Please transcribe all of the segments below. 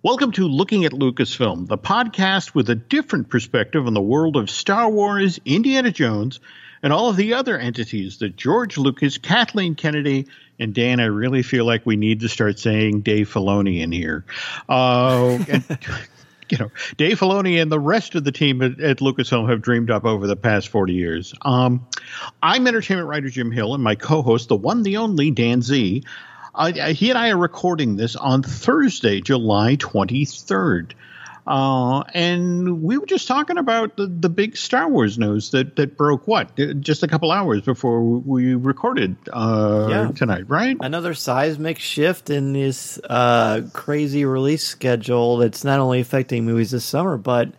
Welcome to Looking at Lucasfilm, the podcast with a different perspective on the world of Star Wars, Indiana Jones, and all of the other entities that George Lucas, Kathleen Kennedy, and Dan, I really feel like we need to start saying Dave Filoni in here. Uh, and, you know, Dave Filoni and the rest of the team at, at Lucasfilm have dreamed up over the past 40 years. Um, I'm entertainment writer Jim Hill, and my co host, the one, the only Dan Z. Uh, he and I are recording this on Thursday, July 23rd. Uh, and we were just talking about the, the big Star Wars news that, that broke what just a couple hours before we recorded uh, yeah. tonight, right? Another seismic shift in this uh, crazy release schedule that's not only affecting movies this summer, but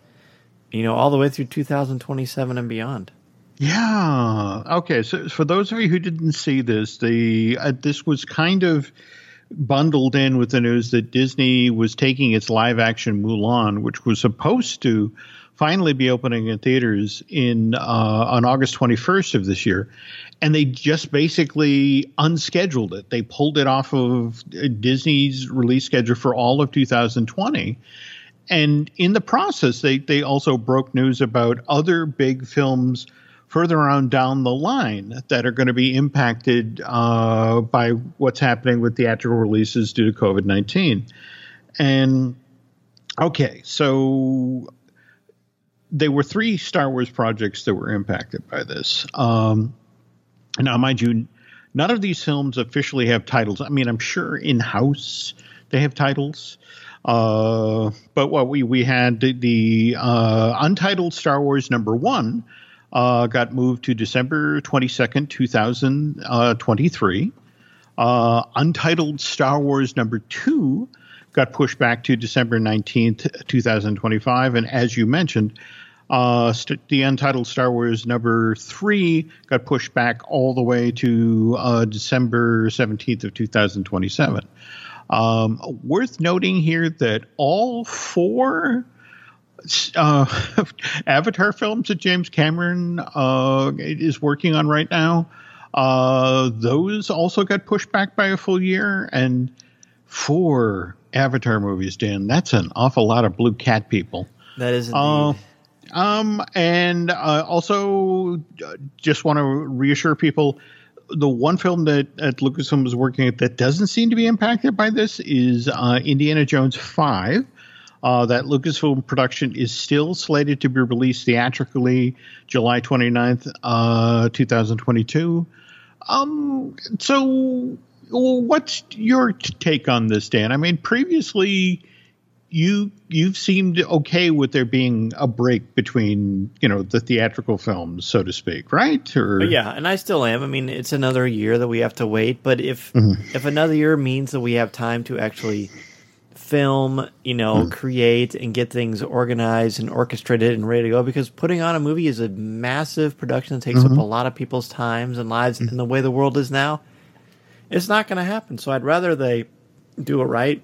you know all the way through 2027 and beyond. Yeah. Okay. So for those of you who didn't see this, the uh, this was kind of bundled in with the news that Disney was taking its live action Mulan, which was supposed to finally be opening in theaters in uh, on August 21st of this year, and they just basically unscheduled it. They pulled it off of Disney's release schedule for all of 2020. And in the process, they, they also broke news about other big films further on down the line that are going to be impacted uh, by what's happening with theatrical releases due to COVID 19. And okay, so there were three Star Wars projects that were impacted by this. Um, now, mind you, none of these films officially have titles. I mean, I'm sure in house they have titles. Uh, but what we we had the, the uh, untitled Star Wars number one, uh, got moved to December 22nd, 2023. Uh, Untitled Star Wars number two got pushed back to December 19th, 2025. And as you mentioned, uh, st- the Untitled Star Wars number three got pushed back all the way to uh, December 17th of 2027. Um, worth noting here that all four uh, Avatar films that James Cameron uh, is working on right now. Uh, those also got pushed back by a full year, and four Avatar movies, Dan. That's an awful lot of blue cat people. That is uh, indeed. um, and uh, also uh, just want to reassure people the one film that at Lucasfilm is working at that doesn't seem to be impacted by this is uh, Indiana Jones 5. Uh, that Lucasfilm production is still slated to be released theatrically July 29th, uh, 2022. Um, so, what's your take on this, Dan? I mean, previously you you've seemed okay with there being a break between you know the theatrical films, so to speak, right? Or yeah, and I still am. I mean, it's another year that we have to wait, but if mm-hmm. if another year means that we have time to actually film, you know, mm. create and get things organized and orchestrated and ready to go because putting on a movie is a massive production that takes mm-hmm. up a lot of people's times and lives mm-hmm. and the way the world is now. It's not going to happen. So I'd rather they do it right,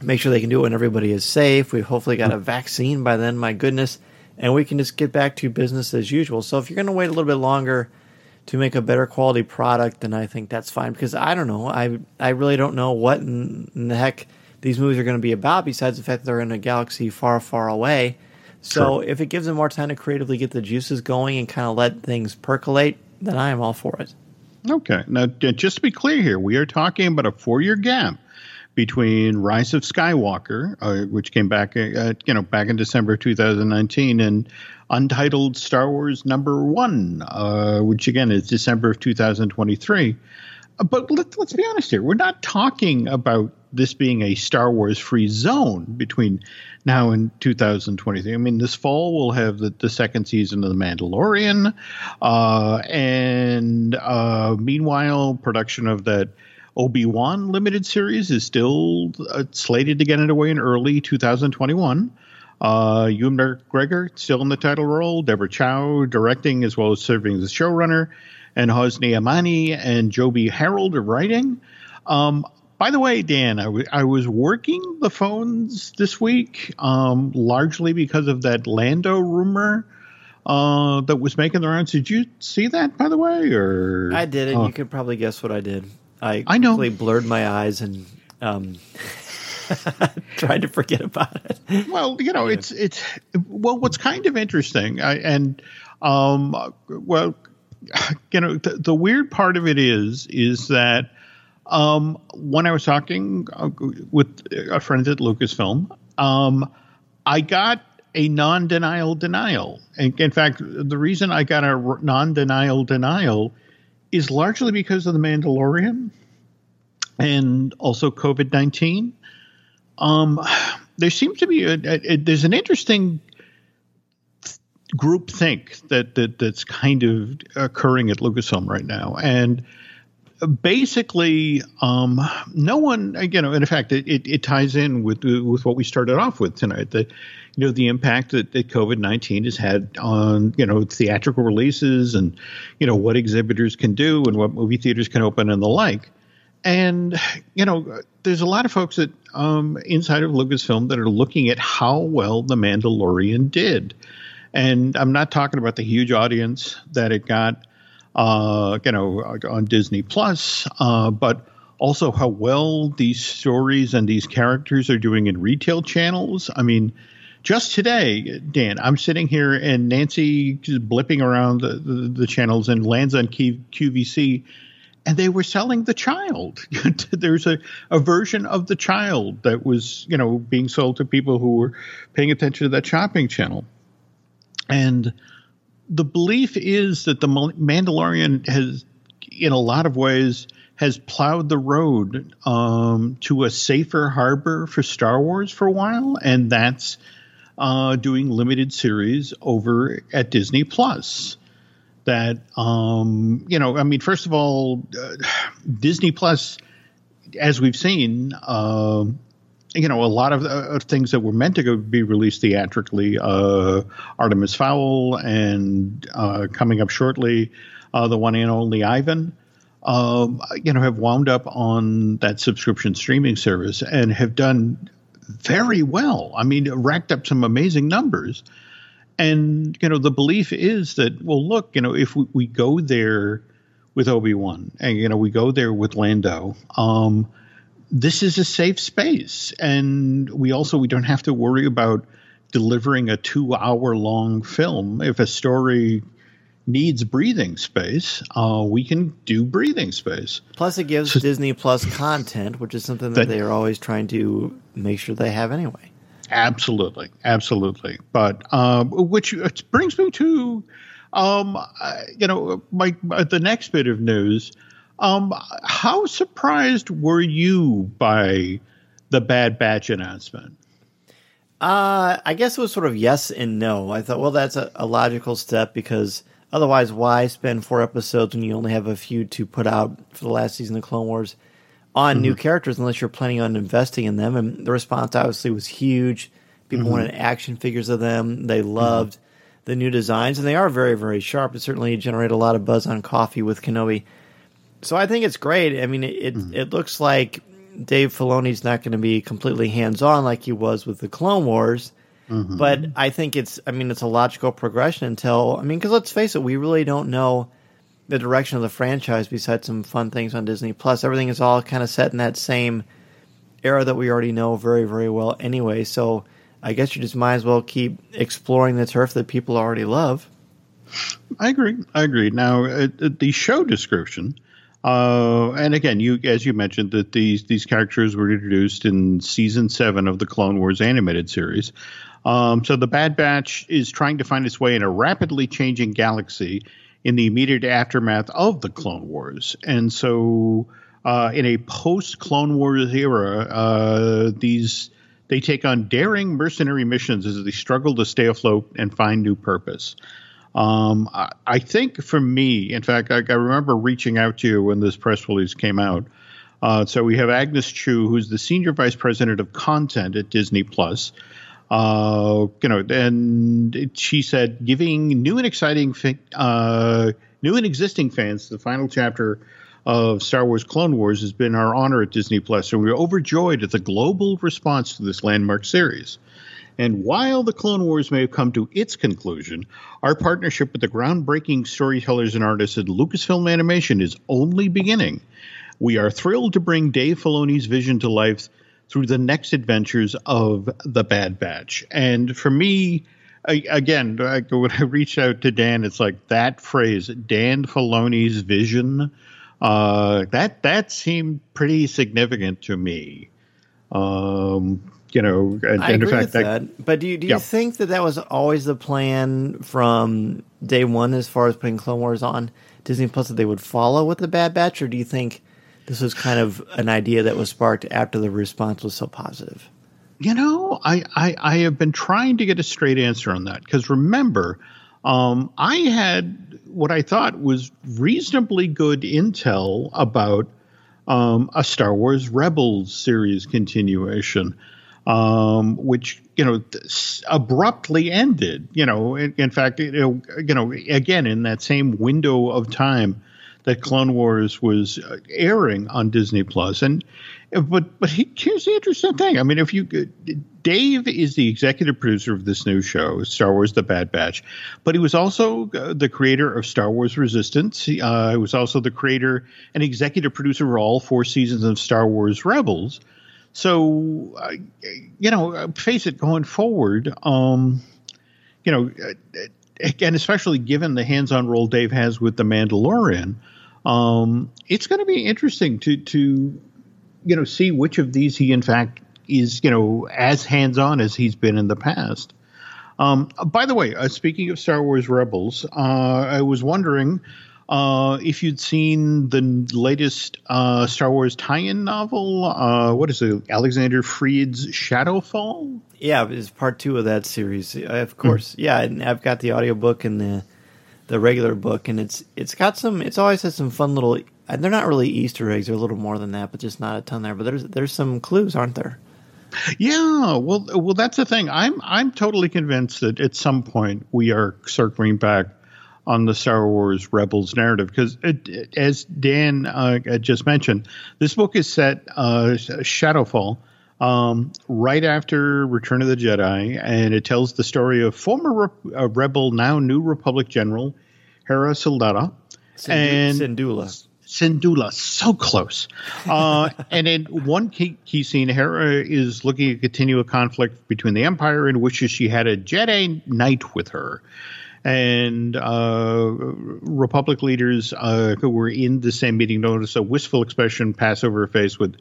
make sure they can do it when everybody is safe. We've hopefully got a vaccine by then, my goodness, and we can just get back to business as usual. So if you're going to wait a little bit longer to make a better quality product, then I think that's fine because I don't know. I I really don't know what in, in the heck – these movies are going to be about, besides the fact that they're in a galaxy far, far away. So if it gives them more time to creatively get the juices going and kind of let things percolate, then I am all for it. Okay. Now, just to be clear here, we are talking about a four year gap between Rise of Skywalker, uh, which came back, uh, you know, back in December of 2019, and Untitled Star Wars Number One, uh, which again is December of 2023. But let, us be honest here. We're not talking about this being a Star Wars free zone between now and 2023. I mean, this fall we'll have the, the second season of The Mandalorian. Uh, and uh, meanwhile, production of that Obi Wan limited series is still uh, slated to get underway in early 2021. Uh, Ewan McGregor still in the title role, Deborah Chow directing as well as serving as showrunner and Hossein Amini and Joby Harold are writing. Um, by the way, Dan, I, w- I was working the phones this week um, largely because of that Lando rumor uh, that was making the rounds. Did you see that, by the way? Or I did, and uh, you could probably guess what I did. I I know. blurred my eyes and um, Tried to forget about it. Well, you know, it's it's well, what's kind of interesting, I, and um, well, you know, the, weird part of it is is that um, when I was talking uh, with a friend at Lucasfilm, um, I got a non-denial denial. And in fact, the reason I got a non-denial denial is largely because of the Mandalorian and also COVID nineteen. Um, there seems to be a, a, a, there's an interesting group think that, that that's kind of occurring at Lucasfilm right now, and basically, um, no one, you know, in fact, it, it, it, ties in with with what we started off with tonight. That you know the impact that, that COVID nineteen has had on you know theatrical releases and you know what exhibitors can do and what movie theaters can open and the like. And you know, there's a lot of folks that um, inside of Lucasfilm that are looking at how well The Mandalorian did. And I'm not talking about the huge audience that it got uh, you know, on Disney Plus, uh, but also how well these stories and these characters are doing in retail channels. I mean, just today, Dan, I'm sitting here and Nancy blipping around the, the, the channels and lands on Q, QVC, and they were selling the child. There's a, a version of the child that was, you know, being sold to people who were paying attention to that shopping channel. And the belief is that the Mandalorian has, in a lot of ways, has plowed the road um, to a safer harbor for Star Wars for a while, and that's uh, doing limited series over at Disney Plus. That um, you know, I mean, first of all, uh, Disney Plus, as we've seen, uh, you know, a lot of, uh, things that were meant to be released theatrically, uh, Artemis Fowl, and uh, coming up shortly, uh, the one and only Ivan, um, you know, have wound up on that subscription streaming service and have done very well. I mean, racked up some amazing numbers. And, you know, the belief is that, well, look, you know, if we, we go there with Obi Wan and, you know, we go there with Lando, um, this is a safe space. And we also we don't have to worry about delivering a 2 hour long film. If a story needs breathing space uh, we can do breathing space. Plus it gives so, disney plus content which is something that, that they are always trying to make sure they have anyway. Absolutely. Absolutely. But uh, which brings me to um, you know my, the next bit of news um, how surprised were you by the Bad Batch announcement? Uh, I guess it was sort of yes and no. I thought, well, that's a, a logical step because otherwise, why spend four episodes when you only have a few to put out for the last season of Clone Wars on mm-hmm. new characters unless you're planning on investing in them? And the response obviously was huge. People mm-hmm. wanted action figures of them. They mm-hmm. loved mm-hmm. the new designs, and they are very, very sharp. It certainly generated a lot of buzz on Coffee with Kenobi so I think it's great. I mean, it it, mm-hmm. it looks like Dave Filoni's not going to be completely hands on like he was with the Clone Wars. Mm-hmm. But I think it's, I mean, it's a logical progression until, I mean, because let's face it, we really don't know the direction of the franchise besides some fun things on Disney Plus. Everything is all kind of set in that same era that we already know very, very well anyway. So I guess you just might as well keep exploring the turf that people already love. I agree. I agree. Now, uh, the show description uh, and again, you as you mentioned that these these characters were introduced in season seven of the Clone Wars animated series. Um, so the Bad Batch is trying to find its way in a rapidly changing galaxy in the immediate aftermath of the Clone Wars, and so uh, in a post Clone Wars era, uh, these they take on daring mercenary missions as they struggle to stay afloat and find new purpose. Um, I, I, think for me, in fact, I, I, remember reaching out to you when this press release came out. Uh, so we have Agnes Chu, who's the senior vice president of content at Disney Plus. Uh, you know, and she said, giving new and exciting, uh, new and existing fans the final chapter of Star Wars Clone Wars has been our honor at Disney Plus, and we're overjoyed at the global response to this landmark series. And while the Clone Wars may have come to its conclusion, our partnership with the groundbreaking storytellers and artists at Lucasfilm Animation is only beginning. We are thrilled to bring Dave Filoni's vision to life through the next adventures of the Bad Batch. And for me, I, again, I, when I reached out to Dan, it's like that phrase, Dan Filoni's vision. Uh, that that seemed pretty significant to me. Um, you know, and, I and agree fact, with that. But do you do you yeah. think that that was always the plan from day one, as far as putting Clone Wars on Disney Plus, that they would follow with the Bad Batch, or do you think this was kind of an idea that was sparked after the response was so positive? You know, I I, I have been trying to get a straight answer on that because remember, um, I had what I thought was reasonably good intel about um, a Star Wars Rebels series continuation um, which you know abruptly ended. You know, in, fact, you know, again in that same window of time that Clone Wars was uh, airing on Disney Plus, and but but here's the interesting thing. I mean, if you Dave is the executive producer of this new show, Star Wars: The Bad Batch, but he was also uh, the creator of Star Wars Resistance. He, uh, he was also the creator and executive producer of all four seasons of Star Wars Rebels. So, uh, you know, face it, going forward, um, you know, and especially given the hands-on role Dave has with the Mandalorian, um, it's going to be interesting to to you know see which of these he in fact is you know as hands-on as he's been in the past. Um, by the way, uh, speaking of Star Wars Rebels, uh, I was wondering uh, if you'd seen the latest uh, Star Wars tie-in novel, uh, what is it, Alexander Freed's Shadowfall? Yeah, it's part two of that series. Uh, of course, mm. yeah, and I've got the audiobook and the the regular book, and it's it's got some. It's always had some fun little. They're not really Easter eggs; they're a little more than that, but just not a ton there. But there's there's some clues, aren't there? Yeah, well, well, that's the thing. I'm I'm totally convinced that at some point we are circling back on the Star Wars Rebels narrative because, as Dan uh, just mentioned, this book is set uh, Shadowfall um, right after Return of the Jedi, and it tells the story of former re- uh, Rebel, now New Republic general Hera Sildara and Syndulla. Syndulla, so close. Uh, and in one key, key scene, Hera is looking to continue a conflict between the Empire and wishes she had a Jedi Knight with her and uh, Republic leaders uh, who were in the same meeting noticed a wistful expression pass over her face with,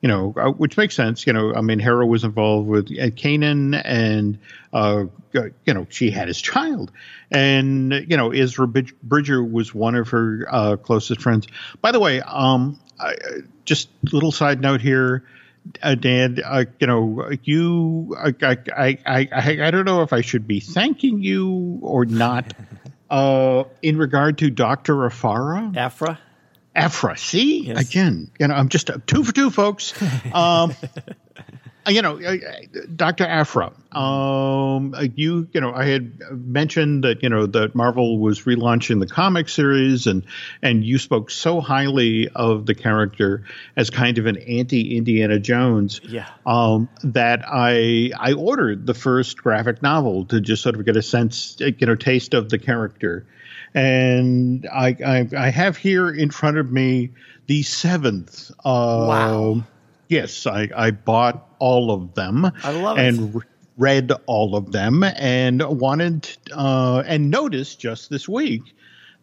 you know, uh, which makes sense. You know, I mean, Hera was involved with Kanan, and uh, you know, she had his child, and you know, Ezra Bridger was one of her uh, closest friends. By the way, um, I, just little side note here uh, Dan, uh, you know, you, I, I, I, I, I don't know if I should be thanking you or not. Uh, in regard to Doctor Afara, Aphra? Aphra, See yes. again, you know, I'm just two for two, folks. Um, you know, Dr. Aphra, um, you, you know, I had mentioned that, you know, that Marvel was relaunching the comic series and, and you spoke so highly of the character as kind of an anti Indiana Jones. Yeah. Um, that I, I ordered the first graphic novel to just sort of get a sense, you know, taste of the character. And I, I, I have here in front of me the seventh, uh, wow Yes, I, I bought all of them. I love and it. read all of them and wanted uh, and noticed just this week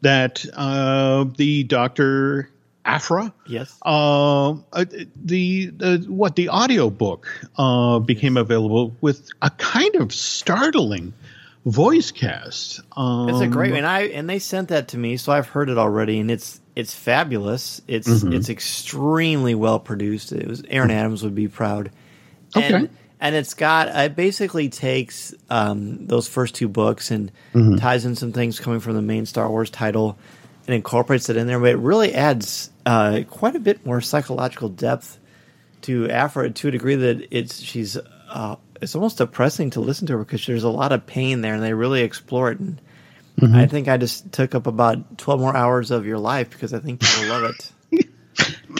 that uh, the Doctor Aphra. yes, uh, uh, the the what the audiobook uh, became available with a kind of startling voice cast. Um, it's a great, and I and they sent that to me, so I've heard it already, and it's it's fabulous. It's mm-hmm. it's extremely well produced. It was Aaron Adams would be proud. And, okay. And it's got it basically takes um, those first two books and mm-hmm. ties in some things coming from the main Star Wars title and incorporates it in there, but it really adds uh, quite a bit more psychological depth to Aphra to a degree that it's she's uh, it's almost depressing to listen to her because there's a lot of pain there, and they really explore it. And mm-hmm. I think I just took up about twelve more hours of your life because I think you will love it.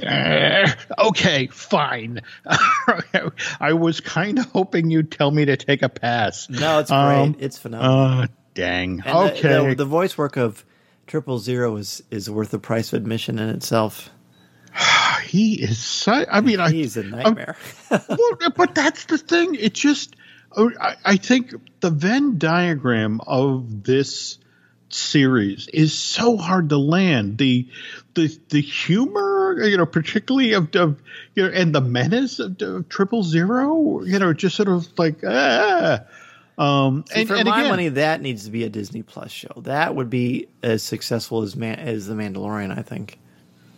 okay, fine. I was kind of hoping you'd tell me to take a pass. No, it's great. Um, it's phenomenal. Uh, dang. And okay. The, the, the, voice work of Triple Zero is is worth the price of admission in itself. He is so. I mean, he's I, a nightmare. well, but that's the thing. It just. Oh, I, I think the Venn diagram of this series is so hard to land. The the the humor, you know, particularly of, of you know, and the menace of, of, Triple Zero, you know, just sort of like ah. Um, See, and, for and my again, money, that needs to be a Disney Plus show. That would be as successful as Man- as the Mandalorian, I think.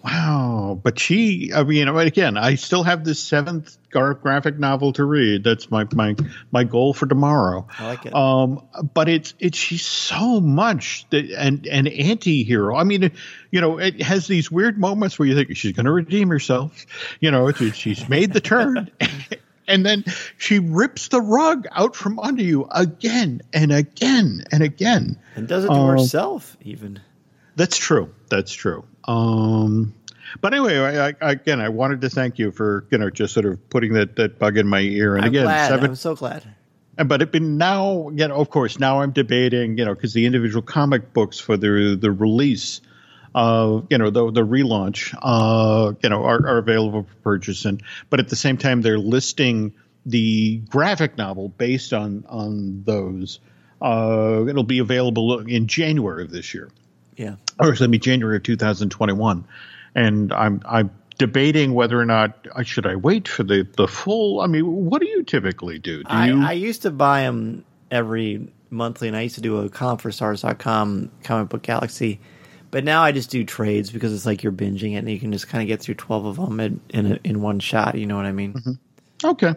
Wow, but she, I mean, again, I still have this seventh graphic novel to read. That's my my my goal for tomorrow. I like it. Um, but it's it's she's so much that, and an anti-hero. I mean, you know, it has these weird moments where you think she's going to redeem herself. You know, she's made the turn. and then she rips the rug out from under you again and again and again. And does it to um, herself, even. That's true. That's true. Um, but anyway, I, I, again, I wanted to thank you for you know just sort of putting that, that bug in my ear. And I'm again, glad. seven, I'm so glad. But it been now, you know, of course, now I'm debating, you know, because the individual comic books for the the release, uh, you know, the the relaunch, uh, you know, are, are available for purchase, and but at the same time, they're listing the graphic novel based on on those. Uh, it'll be available in January of this year. Yeah. Or excuse me, January of 2021. And I'm I'm debating whether or not I should I wait for the the full. I mean, what do you typically do? do I, you? I used to buy them every monthly, and I used to do a column for Stars.com, Comic Book Galaxy. But now I just do trades because it's like you're binging it, and you can just kind of get through twelve of them in in, a, in one shot. You know what I mean? Mm-hmm. Okay.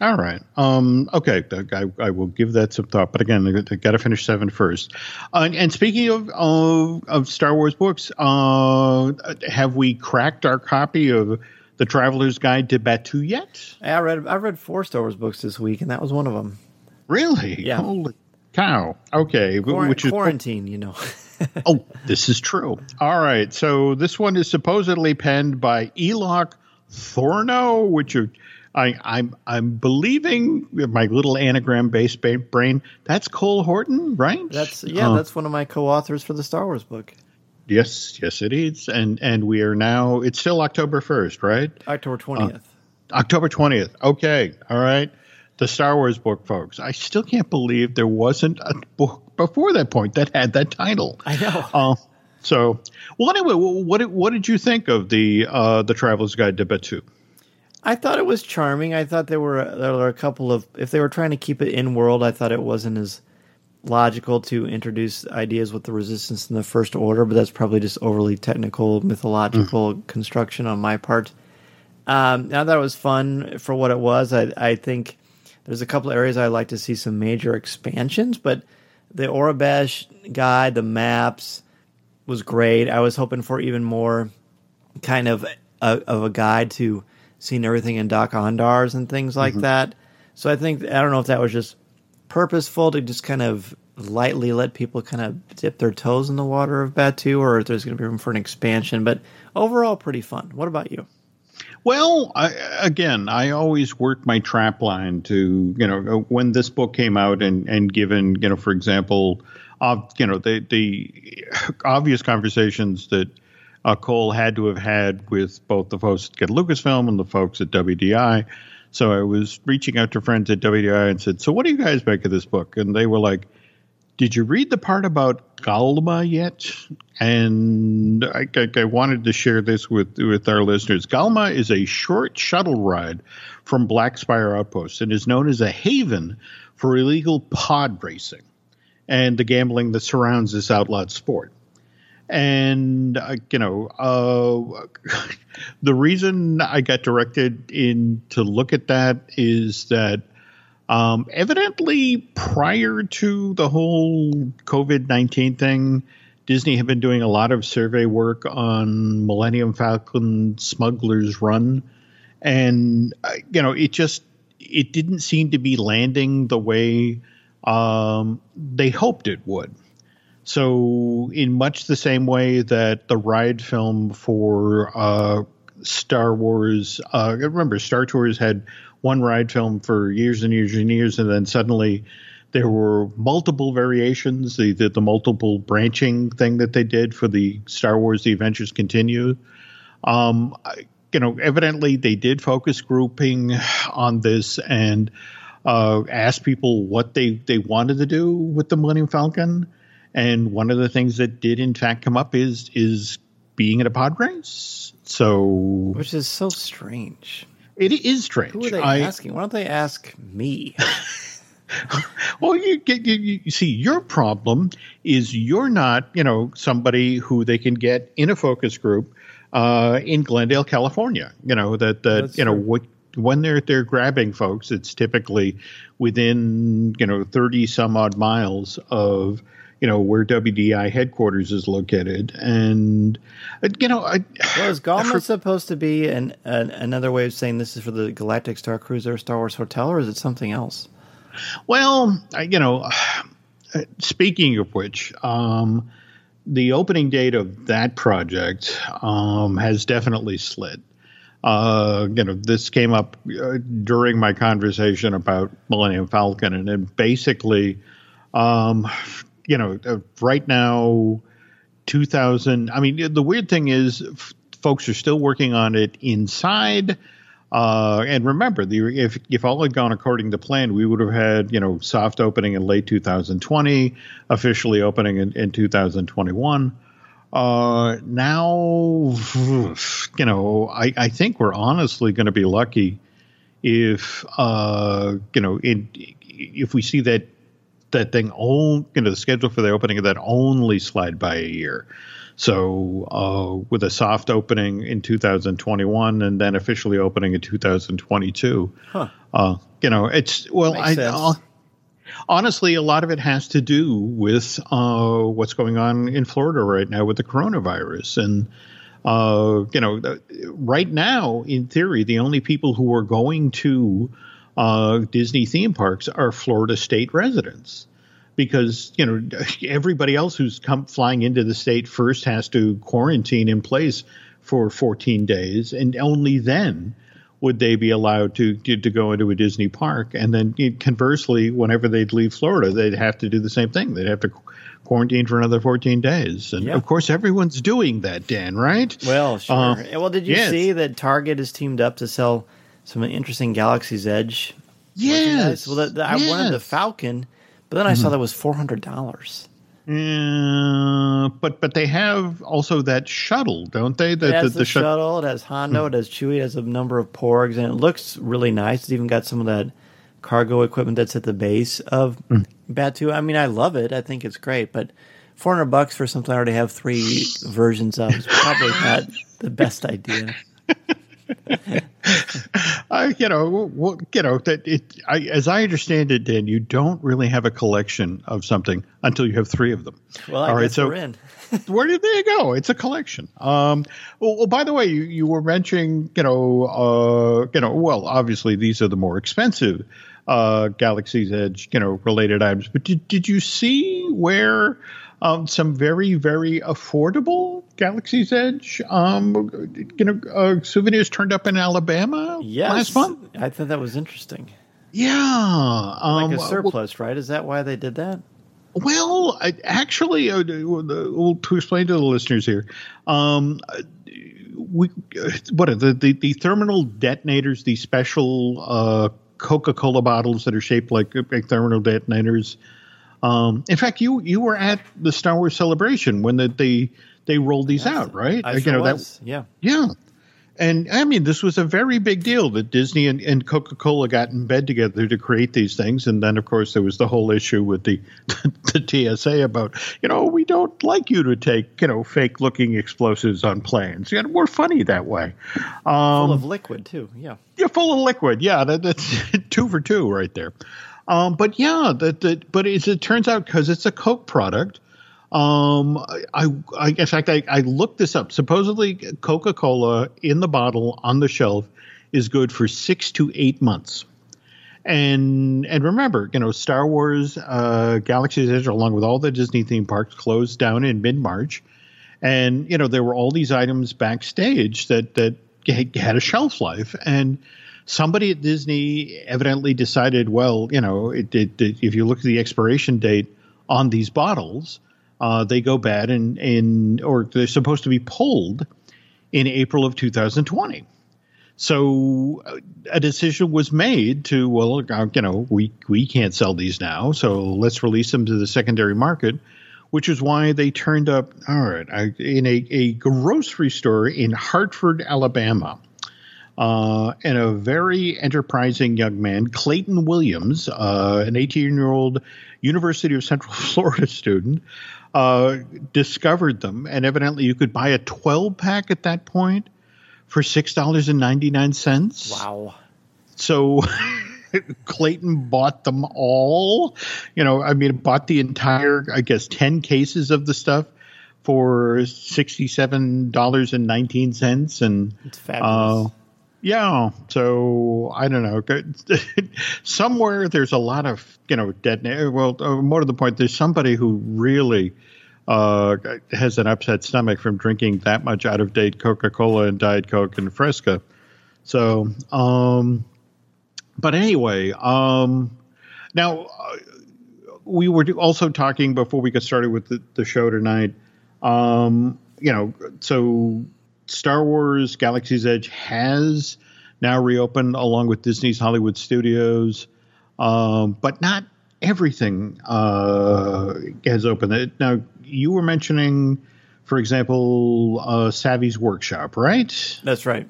All right. Um, okay. I, I, will give that some thought. But again, I, got to finish seven first. Uh, and speaking of, of, of Star Wars books, uh, have we cracked our copy of The Traveler's Guide to Batuu yet? I read I read four Star Wars books this week, and that was one of them. Really? Yeah. Holy cow. Okay. Quarant- which is quarantine, you know. oh, this is true. All right. So this one is supposedly penned by Eloch Thorno, which are I, I'm I'm believing my little anagram based brain. That's Cole Horton, right? That's yeah. Uh, that's one of my co-authors for the Star Wars book. Yes, yes, it is, and and we are now. It's still October first, right? October twentieth. Uh, October twentieth. Okay, all right. The Star Wars book, folks. I still can't believe there wasn't a book before that point that had that title. I know. Uh, so, well, anyway, what did, what did you think of the uh, the Traveler's Guide to Batuu? I thought it was charming. I thought there were there were a couple of if they were trying to keep it in world, I thought it wasn't as logical to introduce ideas with the resistance in the first order, but that's probably just overly technical mythological mm. construction on my part. Um, now that it was fun for what it was, I, I think there's a couple areas I'd like to see some major expansions, but the Aurebesh guide, the maps was great. I was hoping for even more kind of a, of a guide to seen everything in Dok-Ondar's and things like mm-hmm. that. So I think I don't know if that was just purposeful to just kind of lightly let people kind of dip their toes in the water of Batuu, or if there's going to be room for an expansion. But overall, pretty fun. What about you? Well, I, again, I always worked my trap line to you know when this book came out and and given you know for example, uh, you know the the obvious conversations that uh, Cole had to have had with both the folks at Lucasfilm and the folks at WDI. So I was reaching out to friends at WDI and said, "So what do you guys make of this book?" And they were like, "Did you read the part about Galma yet?" And I, I, I wanted to share this with with our listeners. Galma is a short shuttle ride from Black Spire Outpost and is known as a haven for illegal pod racing and the gambling that surrounds this outlawed sport and uh, you know uh, the reason i got directed in to look at that is that um, evidently prior to the whole covid-19 thing disney had been doing a lot of survey work on millennium falcon smugglers run. And uh, you know it just it didn't seem to be landing the way um, they hoped it would so, in much the same way that the ride film for uh, Star Wars, uh, remember, Star Tours had one ride film for years and years and years, and then suddenly there were multiple variations. The, the, the multiple branching thing that they did for the Star Wars: The Adventures Continue. Um, you know, evidently they did focus grouping on this and uh, asked people what they, they wanted to do with the Millennium Falcon. And one of the things that did in fact come up is is being at a pod race. So, which is so strange. It is strange. Who are they I, asking? Why don't they ask me? well, you, you, you see, your problem is you're not, you know, somebody who they can get in a focus group uh, in Glendale, California. You know that that That's you know what when they're they're grabbing folks, it's typically within you know thirty some odd miles of you know where WDI headquarters is located, and uh, you know, I, well, is supposed to be an, an, another way of saying this is for the Galactic Star Cruiser Star Wars Hotel, or is it something else? Well, you know, speaking of which, um, the opening date of that project um, has definitely slid. Uh, you know, this came up uh, during my conversation about Millennium Falcon, and it basically, um, you know, uh, right now, 2000. I mean, the weird thing is, f- folks are still working on it inside uh, and remember, the, if if all had gone according to plan, we would have had you know soft opening in late 2020, officially opening in, in 2021. Uh, now, you know, I, I think we're honestly going to be lucky if uh, you know in, if we see that that thing all you know the schedule for the opening of that only slide by a year. So, uh, with a soft opening in 2021 and then officially opening in 2022, huh. uh, you know, it's well, I, uh, honestly, a lot of it has to do with uh, what's going on in Florida right now with the coronavirus. And, uh, you know, right now, in theory, the only people who are going to uh, Disney theme parks are Florida state residents because you know everybody else who's come flying into the state first has to quarantine in place for 14 days, and only then would they be allowed to to, to go into a Disney park. And then conversely, whenever they'd leave Florida, they'd have to do the same thing. They'd have to quarantine for another 14 days. And of course, everyone's doing that, Dan, right? Well, sure. Uh, well, did you yes. see that Target has teamed up to sell some interesting Galaxy's Edge? Yes. Well, the, yes. I wanted the Falcon but then I mm-hmm. saw that was four hundred dollars. Uh, but but they have also that shuttle, don't they? The, it has the, the, the shuttle. It has Hondo. Mm. It has Chewie. It has a number of porgs, and it looks really nice. It's even got some of that cargo equipment that's at the base of mm. Batuu. I mean, I love it. I think it's great, but four hundred bucks for something I already have three versions of is probably not the best idea. I, you know, well, you know that it. I, as I understand it, Dan, you don't really have a collection of something until you have three of them. Well, I All right, so where did they go? It's a collection. Um, well, well, by the way, you, you were mentioning, you know, uh, you know, well, obviously these are the more expensive uh, Galaxy's Edge, you know, related items. But did did you see where? Um, some very very affordable Galaxy's Edge um, you know uh, souvenirs turned up in Alabama yes, last month. I thought that was interesting. Yeah, um, like a surplus, well, right? Is that why they did that? Well, I, actually, uh, to explain to the listeners here, um, we what are the, the, the thermal detonators, The special uh, Coca Cola bottles that are shaped like, like thermal detonators. Um, in fact, you you were at the Star Wars celebration when the, they they rolled these That's out, right? I you know, was. That, yeah, yeah. And I mean, this was a very big deal that Disney and, and Coca Cola got in bed together to create these things. And then, of course, there was the whole issue with the the TSA about, you know, we don't like you to take, you know, fake looking explosives on planes. You know, we're funny that way. Um, full of liquid too. Yeah. Yeah, full of liquid. Yeah, that, that's two for two right there. Um, but yeah, that, that but it turns out because it's a Coke product. Um, I, I in fact I, I looked this up. Supposedly, Coca Cola in the bottle on the shelf is good for six to eight months. And and remember, you know, Star Wars uh, Galaxy's Edge, along with all the Disney theme parks, closed down in mid March, and you know there were all these items backstage that that had a shelf life, and somebody at Disney evidently decided, well, you know, it, it, it, if you look at the expiration date on these bottles, uh, they go bad and in or they're supposed to be pulled in April of 2020. so uh, a decision was made to well, uh, you know, we we can't sell these now, so let's release them to the secondary market, which is why they turned up. All right, in a, a grocery store in Hartford, Alabama. Uh, and a very enterprising young man, Clayton Williams, uh, an 18 year old University of Central Florida student, uh, discovered them. And evidently, you could buy a 12 pack at that point for $6.99. Wow. So. Clayton bought them all. You know, I mean, bought the entire, I guess, 10 cases of the stuff for $67.19. And it's fabulous. Uh, yeah. So I don't know. Somewhere there's a lot of, you know, dead. Well, uh, more to the point, there's somebody who really uh, has an upset stomach from drinking that much out of date Coca Cola and Diet Coke and Fresca. So, um, but anyway, um, now uh, we were also talking before we got started with the, the show tonight. Um, you know, so Star Wars Galaxy's Edge has now reopened along with Disney's Hollywood Studios, um, but not everything uh, has opened. Now, you were mentioning, for example, uh, Savi's Workshop, right? That's right.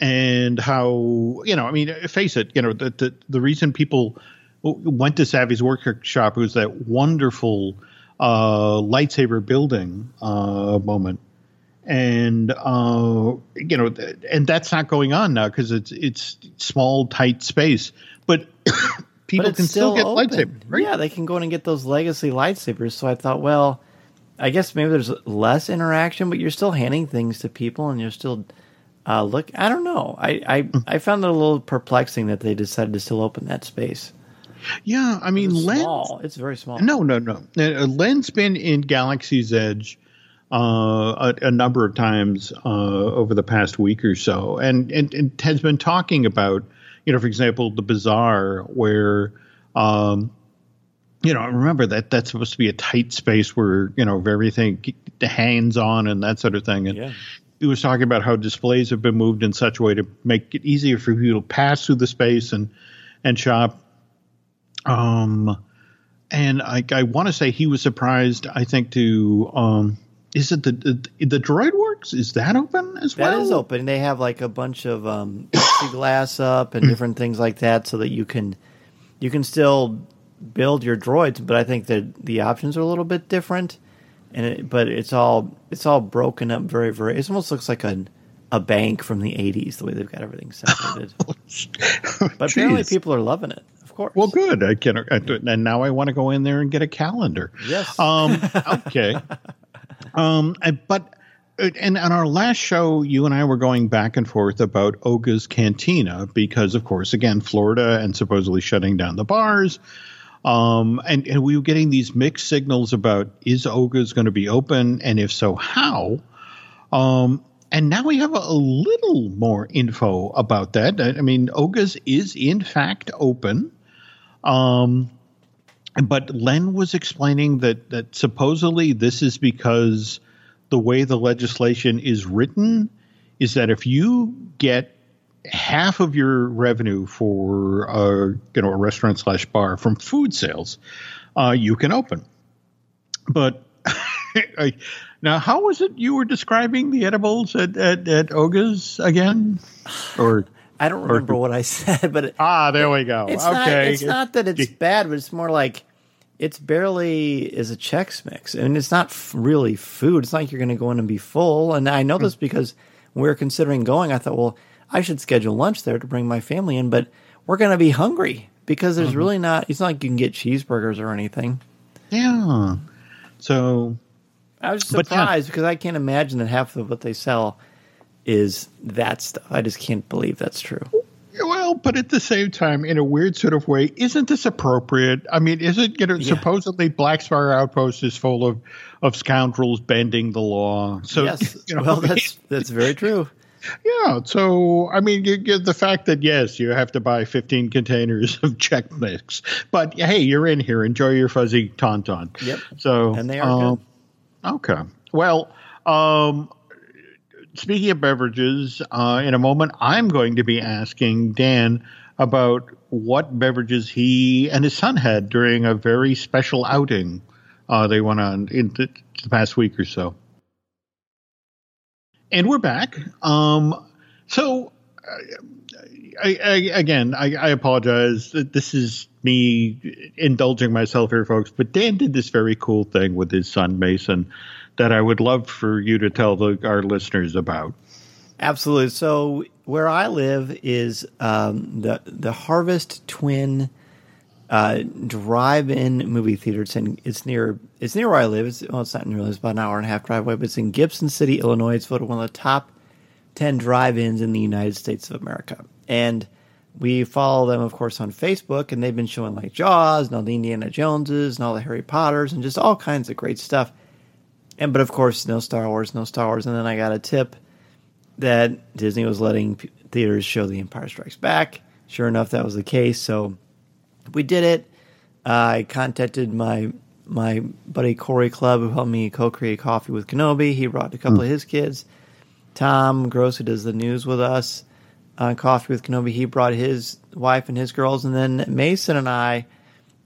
And how, you know, I mean, face it, you know, the, the, the reason people went to Savi's Workshop was that wonderful uh, lightsaber building uh, moment and uh, you know, and that's not going on now because it's it's small, tight space. But people but can still, still get lightsabers, right? Yeah, they can go in and get those legacy lightsabers. So I thought, well, I guess maybe there's less interaction, but you're still handing things to people, and you're still uh, look. I don't know. I I, hmm. I found it a little perplexing that they decided to still open that space. Yeah, I mean, it's Len, small. It's very small. No, no, no. Uh, Len's been in Galaxy's Edge uh, a, a, number of times uh, over the past week or so, and, and, and has been talking about, you know, for example, the bazaar where, um, you know, remember that that's supposed to be a tight space where you know everything the hands on and that sort of thing, and. Yeah. He was talking about how displays have been moved in such a way to make it easier for people to pass through the space and and shop. Um, and I, I want to say he was surprised. I think to um, is it the, the the droid works? Is that open as well? that is open. They have like a bunch of um glass up and different things like that so that you can you can still build your droids but i think that the options are a little bit different. And it, but it's all it's all broken up very very it almost looks like a a bank from the 80s the way they've got everything separated. But apparently people are loving it of course. Well good. I can I, and now i want to go in there and get a calendar. Yes. Um okay um, but uh, and on our last show, you and I were going back and forth about Oga's Cantina because, of course, again, Florida and supposedly shutting down the bars. Um, and, and we were getting these mixed signals about is Oga's going to be open, and if so, how? Um, and now we have a, little more info about that. I, I mean, Oga's is in fact open. Um, but Len was explaining that that supposedly this is because the way the legislation is written is that if you get half of your revenue for a you know a restaurant slash bar from food sales, uh, you can open. But now, how was it you were describing the edibles at at, at Oga's again? Or I don't remember what I said, but it, ah, there we go. It's okay, not, it's not that it's bad, but it's more like it's barely is a Chex Mix, and it's not f- really food. It's not like you're going to go in and be full. And I know this because when we were considering going, I thought, well, I should schedule lunch there to bring my family in, but we're going to be hungry because there's mm-hmm. really not. It's not like you can get cheeseburgers or anything. Yeah. So I was surprised yeah. because I can't imagine that half of what they sell is that stuff. I just can't believe that's true. Well, but at the same time, in a weird sort of way, isn't this appropriate? I mean, isn't you know yeah. supposedly Black Spire Outpost is full of of scoundrels bending the law? So yes, you know, well, that's that's very true. Yeah, so I mean, you get the fact that yes, you have to buy 15 containers of Chex Mix, but hey, you're in here. Enjoy your fuzzy tauntaun. Yep. So and they are um, good. Okay. Well, um, speaking of beverages, uh, in a moment, I'm going to be asking Dan about what beverages he and his son had during a very special outing uh, they went on in the, the, past week or so. And we're back. Um, so, I, I, again, I, I apologize. This is me indulging myself here, folks. But Dan did this very cool thing with his son Mason that I would love for you to tell the, our listeners about. Absolutely. So where I live is um, the the Harvest Twin uh, drive-in movie theater. It's in it's near it's near where I live. It's well, it's not near. It's about an hour and a half drive away, but it's in Gibson City, Illinois. It's voted one of the top ten drive-ins in the United States of America, and we follow them, of course, on Facebook, and they've been showing like Jaws and all the Indiana Joneses and all the Harry Potters and just all kinds of great stuff. And but of course, no Star Wars, no Star Wars. And then I got a tip that Disney was letting theaters show The Empire Strikes Back. Sure enough, that was the case. So we did it. I contacted my my buddy Corey Club, who helped me co-create Coffee with Kenobi. He brought a couple mm. of his kids. Tom Gross, who does the news with us on Coffee with Kenobi, he brought his wife and his girls, and then Mason and I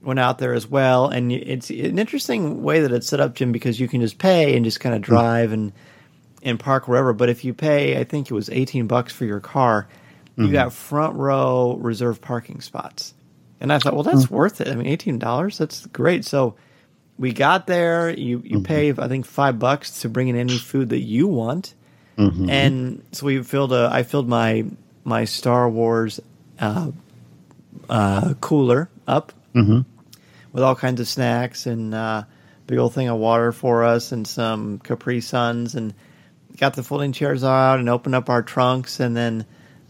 went out there as well. And it's an interesting way that it's set up, Jim, because you can just pay and just kind of drive and and park wherever. But if you pay, I think it was eighteen bucks for your car, you mm-hmm. got front row reserved parking spots. And I thought, well, that's mm-hmm. worth it. I mean, eighteen dollars, that's great. So we got there. You you mm-hmm. pay, I think, five bucks to bring in any food that you want. Mm-hmm. And so we filled a. I filled my my Star Wars uh, uh, cooler up mm-hmm with all kinds of snacks and uh, big old thing of water for us and some Capri Suns and got the folding chairs out and opened up our trunks and then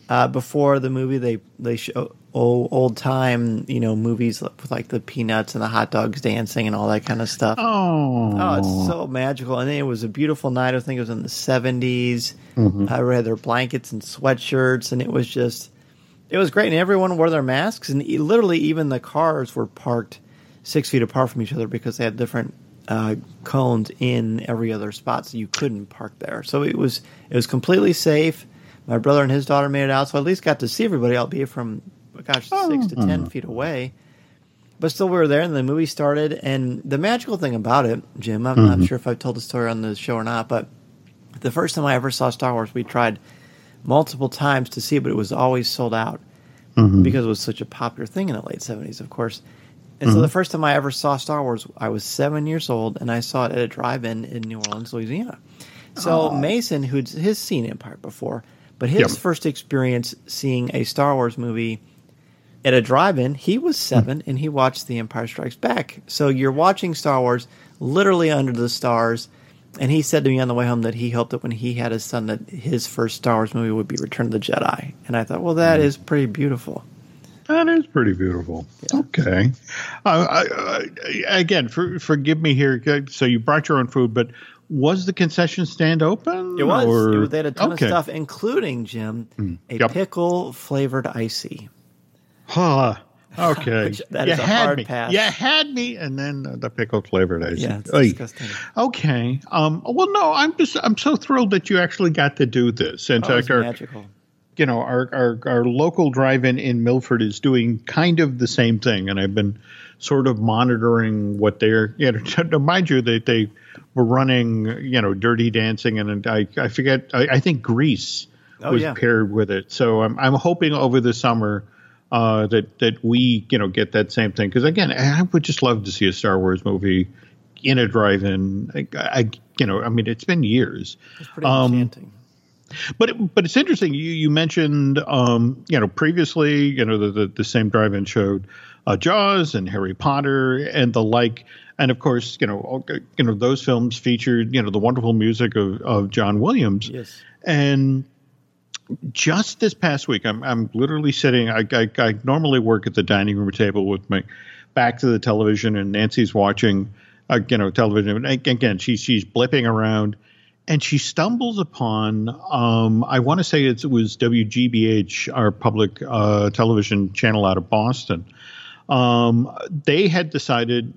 uh, before the movie they they show old, old time you know movies with like the peanuts and the hot dogs dancing and all that kind of stuff. Oh, oh, it's so magical! And then it was a beautiful night. I think it was in the 70s mm-hmm. I had their blankets and sweatshirts, and it was just it was great. And everyone wore their masks, and literally even the cars were parked six feet apart from each other because they had different uh, cones in every other spot, so you couldn't park there. So it was it was completely safe. My brother and his daughter made it out, so I at least got to see everybody, albeit from gosh six to ten oh. feet away. But still, we were there, and the movie started. And the magical thing about it, Jim, I'm mm-hmm. not sure if I've told the story on the show or not, but the first time I ever saw Star Wars, we tried multiple times to see it, but it was always sold out mm-hmm. because it was such a popular thing in the late '70s, of course. And mm-hmm. so the first time I ever saw Star Wars, I was seven years old, and I saw it at a drive-in in New Orleans, Louisiana. So oh. Mason, who's has seen Empire before, but his yep. first experience seeing a Star Wars movie at a drive-in, he was 7 mm-hmm. and he watched The Empire Strikes Back. So you're watching Star Wars literally under the stars. And he said to me on the way home that he hoped that when he had his son, that his first Star Wars movie would be Return of the Jedi. And I thought, well, that mm-hmm. is pretty beautiful. That is pretty beautiful. Yeah. Okay. Uh, I, I, again, for, forgive me here. So you brought your own food, but was the concession stand open? It was. Or? It, they had a ton okay. of stuff, including Jim mm. a yep. pickle flavored icy. Huh. Okay. that you is a hard me. pass. You had me, and then the pickle flavored icy. Yeah, it's disgusting. Okay. Um. Well, no, I'm just I'm so thrilled that you actually got to do this. In oh, fact, our, magical you know, our, our, our local drive-in in Milford is doing kind of the same thing, and I've been sort of monitoring what they're. You know, mind you, they they were running, you know, Dirty Dancing, and I I forget. I, I think Grease oh, was yeah. paired with it. So I'm I'm hoping over the summer. Uh, that that we you know get that same thing because again I would just love to see a Star Wars movie in a drive-in. I, I you know I mean it's been years. It's pretty um, enchanting. But but it's interesting. You you mentioned um, you know previously you know the the, the same drive-in showed uh, Jaws and Harry Potter and the like, and of course you know you know those films featured you know the wonderful music of, of John Williams. Yes. And just this past week, I'm I'm literally sitting. I, I, I normally work at the dining room table with my back to the television, and Nancy's watching. Uh, you know, television. And Again, she's she's blipping around, and she stumbles upon um, I want to say it was WGBH, our public uh, television channel out of Boston. Um, they had decided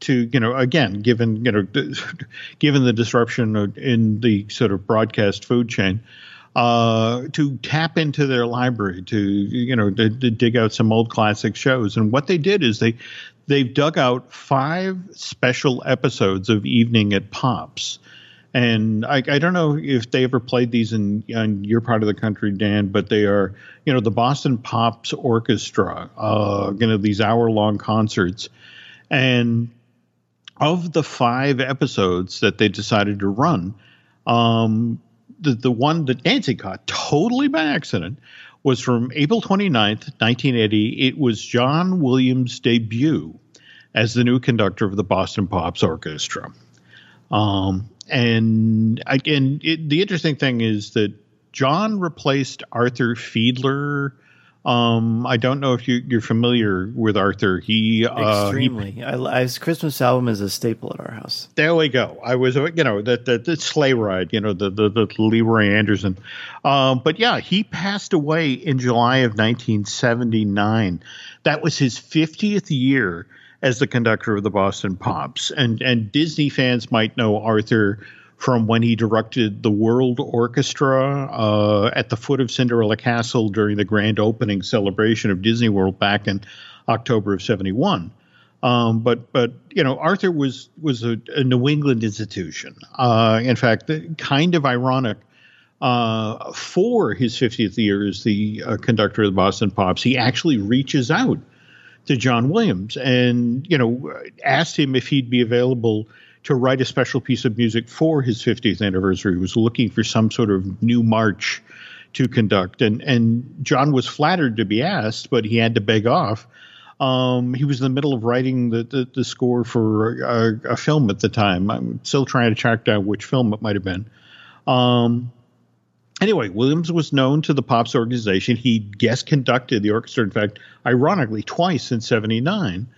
to you know again given you know given the disruption in the sort of broadcast food chain uh, to tap into their library to you know to, to, dig out some old classic shows and what they did is they they've dug out five special episodes of evening at pops and I, I don't know if they ever played these in, in your part of the country, Dan, but they are, you know, the Boston Pops Orchestra, uh, you know, these hour long concerts. And of the five episodes that they decided to run, um, the, the one that Nancy caught totally by accident was from April 29th, 1980. It was John Williams' debut as the new conductor of the Boston Pops Orchestra. Um, and again, it, the interesting thing is that John replaced Arthur Fiedler um, I don't know if you, are familiar with Arthur. He extremely. Uh, he, I, his Christmas album is a staple at our house. There we go. I was, you know, the the, the sleigh ride. You know, the the, the Leroy Anderson. Um, but yeah, he passed away in July of 1979. That was his 50th year as the conductor of the Boston Pops, and and Disney fans might know Arthur from when he directed the World Orchestra uh, at the foot of Cinderella Castle during the grand opening celebration of Disney World back in October of '71. Um, but but you know Arthur was was a, a New England institution. Uh, in fact, kind of ironic. Uh, for his 50th year as the uh, conductor of the Boston Pops, he actually reaches out to John Williams and you know asked him if he'd be available to write a special piece of music for his 50th anniversary. He was looking for some sort of new march to conduct, and and John was flattered to be asked, but he had to beg off. Um, he was in the middle of writing the, the, the score for a, a, film at the time. I'm still trying to track down which film it might have been. Um, anyway, Williams was known to the Pops organization. He guest conducted the orchestra, in fact, ironically, twice in '79.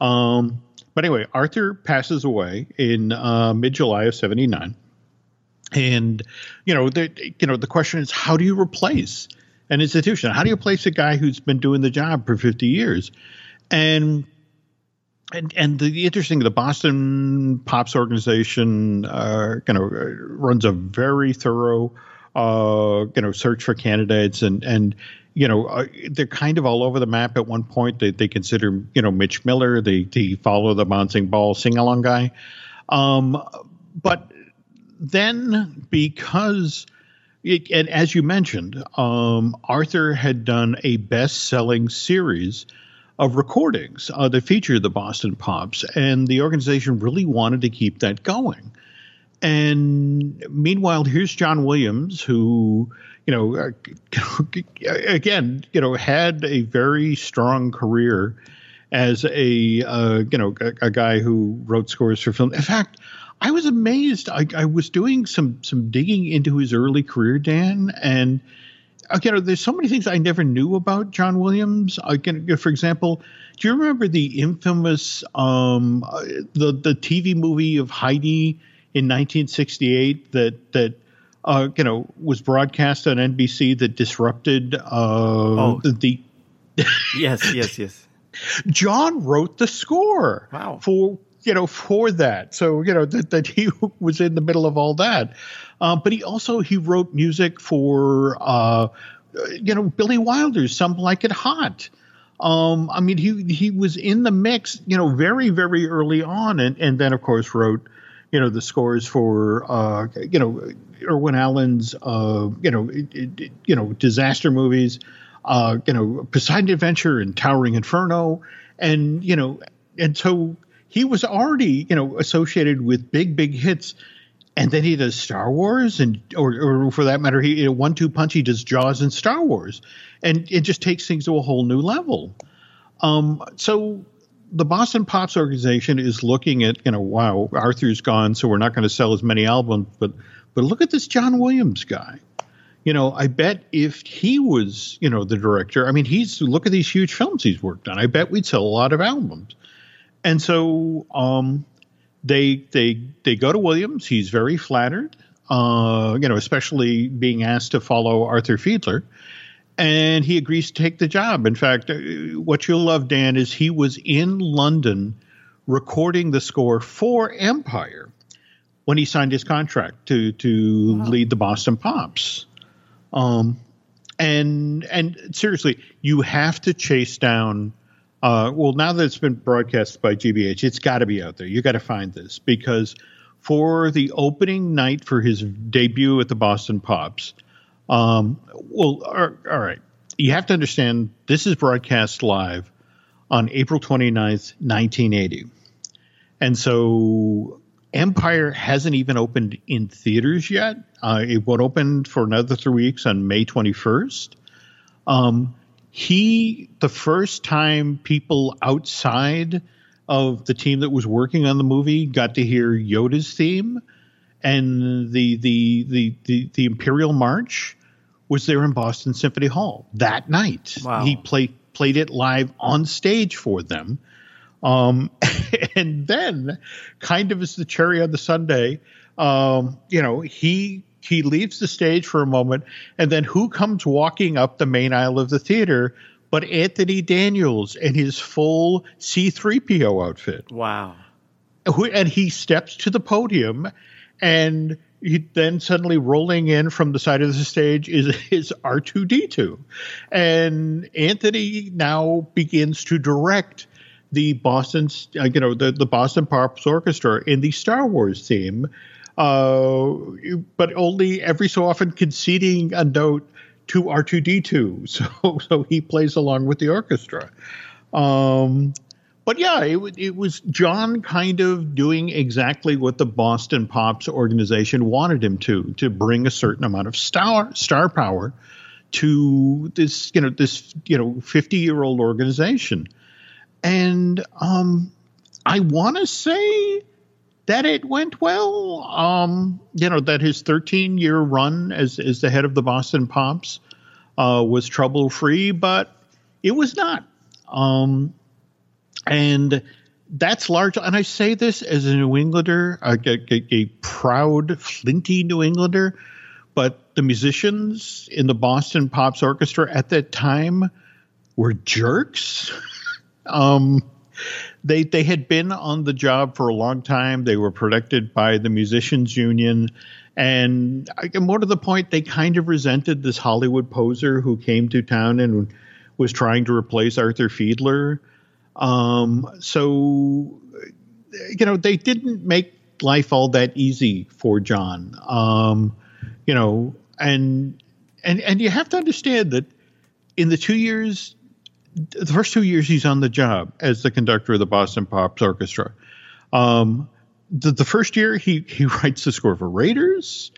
Um, but anyway, Arthur passes away in uh, mid July of '79, and you know, the you know the question is, how do you replace an institution? How do you replace a guy who's been doing the job for 50 years? And and and the interesting, the Boston Pops organization, uh, you know, runs a very thorough, uh, you know, search for candidates, and and you know, uh, they're kind of all over the map. At one point, they, they consider, you know, Mitch Miller, they, they follow the bouncing ball sing along guy. Um, but then because, it, and as you mentioned, um, Arthur had done a best selling series of recordings uh, that featured the Boston Pops, and the organization really wanted to keep that going. And meanwhile, here's John Williams, who you know, again, you know, had a very strong career as a uh, you know a, a, guy who wrote scores for film. In fact, I was amazed. I, I, was doing some some digging into his early career, Dan, and uh, you know, there's so many things I never knew about John Williams. I can, for example, do you remember the infamous um, uh, the the TV movie of Heidi in 1968 that that uh, you know, was broadcast on NBC that disrupted uh, oh. the. yes, yes, yes. John wrote the score. Wow. For you know for that, so you know that, that he was in the middle of all that, uh, but he also he wrote music for uh, you know Billy Wilder's "Some Like It Hot." Um, I mean, he he was in the mix, you know, very very early on, and and then of course wrote you know the scores for uh, you know Irwin Allen's uh, you know it, it, you know disaster movies, uh, you know Poseidon Adventure and Towering Inferno, and you know and so he was already you know associated with big big hits. And then he does Star Wars, and or, or for that matter, he you know, one two punch. He does Jaws and Star Wars, and it just takes things to a whole new level. Um, so the Boston Pops organization is looking at, you know, wow, Arthur's gone, so we're not going to sell as many albums, but but look at this John Williams guy. You know, I bet if he was, you know, the director, I mean, he's look at these huge films he's worked on. I bet we'd sell a lot of albums. And so um, they they they go to Williams. He's very flattered, uh, you know, especially being asked to follow Arthur Fiedler and he agrees to take the job. In fact, uh, what you'll love, Dan, is he was in London recording the score for Empire when he signed his contract to to wow. lead the Boston Pops. Um, and and seriously, you have to chase down. Uh, well, now that it's been broadcast by GBH, it's got to be out there. You got to find this because for the opening night for his debut at the Boston Pops, um, well, all right, you have to understand this is broadcast live on April 29th, 1980. And so Empire hasn't even opened in theaters yet. Uh, it won't open for another three weeks on May 21st. Um, he, the first time people outside of the team that was working on the movie got to hear Yoda's theme and the the the the, the Imperial March was there in Boston Symphony Hall that night. Wow. He played played it live on stage for them. Um, and then, kind of as the cherry on the sundae, um, you know, he he leaves the stage for a moment, and then who comes walking up the main aisle of the theater? But Anthony Daniels in his full C3PO outfit. Wow. And he steps to the podium, and he then suddenly rolling in from the side of the stage is is R2D2. And Anthony now begins to direct the Boston, uh, you know, the, the Boston Pops Orchestra in the Star Wars theme, uh, but only every so often conceding a note to R2D2. So, so he plays along with the orchestra. Um, but yeah, it, it was John kind of doing exactly what the Boston Pops organization wanted him to, to bring a certain amount of star star power to this, you know, this, you know, 50 year old organization. And um, I want to say that it went well. Um, you know, that his 13 year run as, as the head of the Boston Pops uh, was trouble free, but it was not. Um, and that's large. And I say this as a New Englander, a, a, a proud, flinty New Englander, but the musicians in the Boston Pops Orchestra at that time were jerks. um, they they had been on the job for a long time. They were protected by the musicians union, and, more to the point, they kind of resented this Hollywood poser who came to town and was trying to replace Arthur Fiedler. Um, so, you know, they didn't make life all that easy for John. Um, you know, and and and you have to understand that in the two years, the first two years he's on the job as the conductor of the Boston Pops Orchestra. Um, the, the first year he he writes the score for Raiders.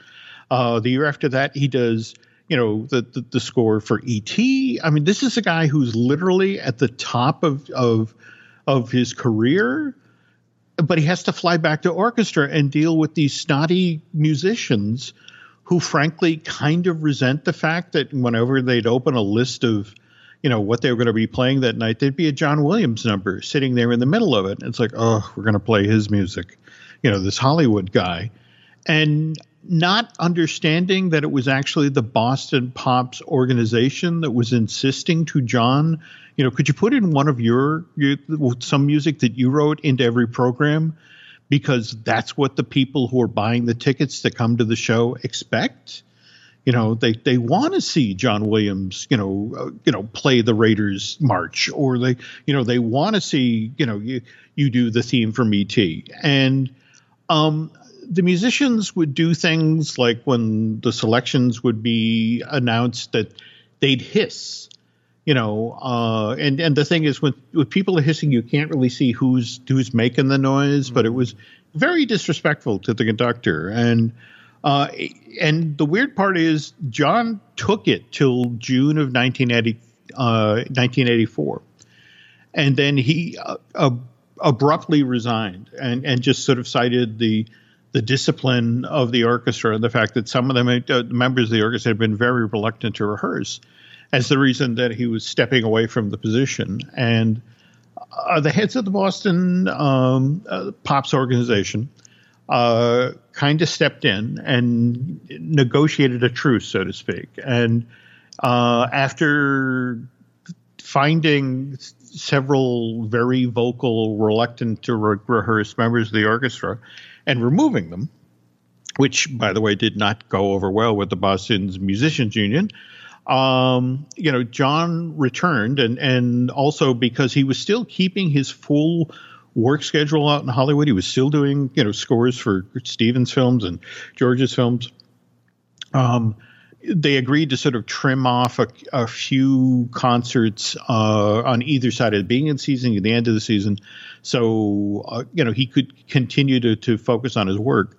Uh, the year after that, he does you know the, the, the score for ET. I mean, this is a guy who's literally at the top of of of his career, but he has to fly back to orchestra and deal with these snotty musicians who, frankly, kind of resent the fact that whenever they'd open a list of you know what they were going to be playing that night, there'd be a John Williams number sitting there in the middle of it. And it's like, oh, we're going to play his music, you know, this Hollywood guy, and not understanding that it was actually the Boston Pops organization that was insisting to John, you know, could you put in one of your, your some music that you wrote into every program? Because that's what the people who are buying the tickets to come to the show expect. You know, they, they want to see John Williams, you know, uh, you know, play the Raiders march, or they, you know, they want to see, you know, you you do the theme from ET, and um, the musicians would do things like when the selections would be announced that they'd hiss you know uh, and and the thing is when with people are hissing you can't really see who's who's making the noise mm-hmm. but it was very disrespectful to the conductor and uh, and the weird part is John took it till June of 1980, uh, 1984 and then he uh, abruptly resigned and and just sort of cited the the discipline of the orchestra, and the fact that some of the uh, members of the orchestra had been very reluctant to rehearse, as the reason that he was stepping away from the position. And uh, the heads of the Boston um, uh, Pops organization uh, kind of stepped in and negotiated a truce, so to speak. And uh, after finding several very vocal, reluctant to re- rehearse members of the orchestra and removing them, which, by the way, did not go over well with the Boston's Musicians Union. Um, you know, John returned, and and also because he was still keeping his full work schedule out in Hollywood. He was still doing, you know, scores for Stevens films and George's films. Um, they agreed to sort of trim off a, a few concerts uh, on either side of the beginning of the season, at the end of the season, so uh, you know he could continue to to focus on his work.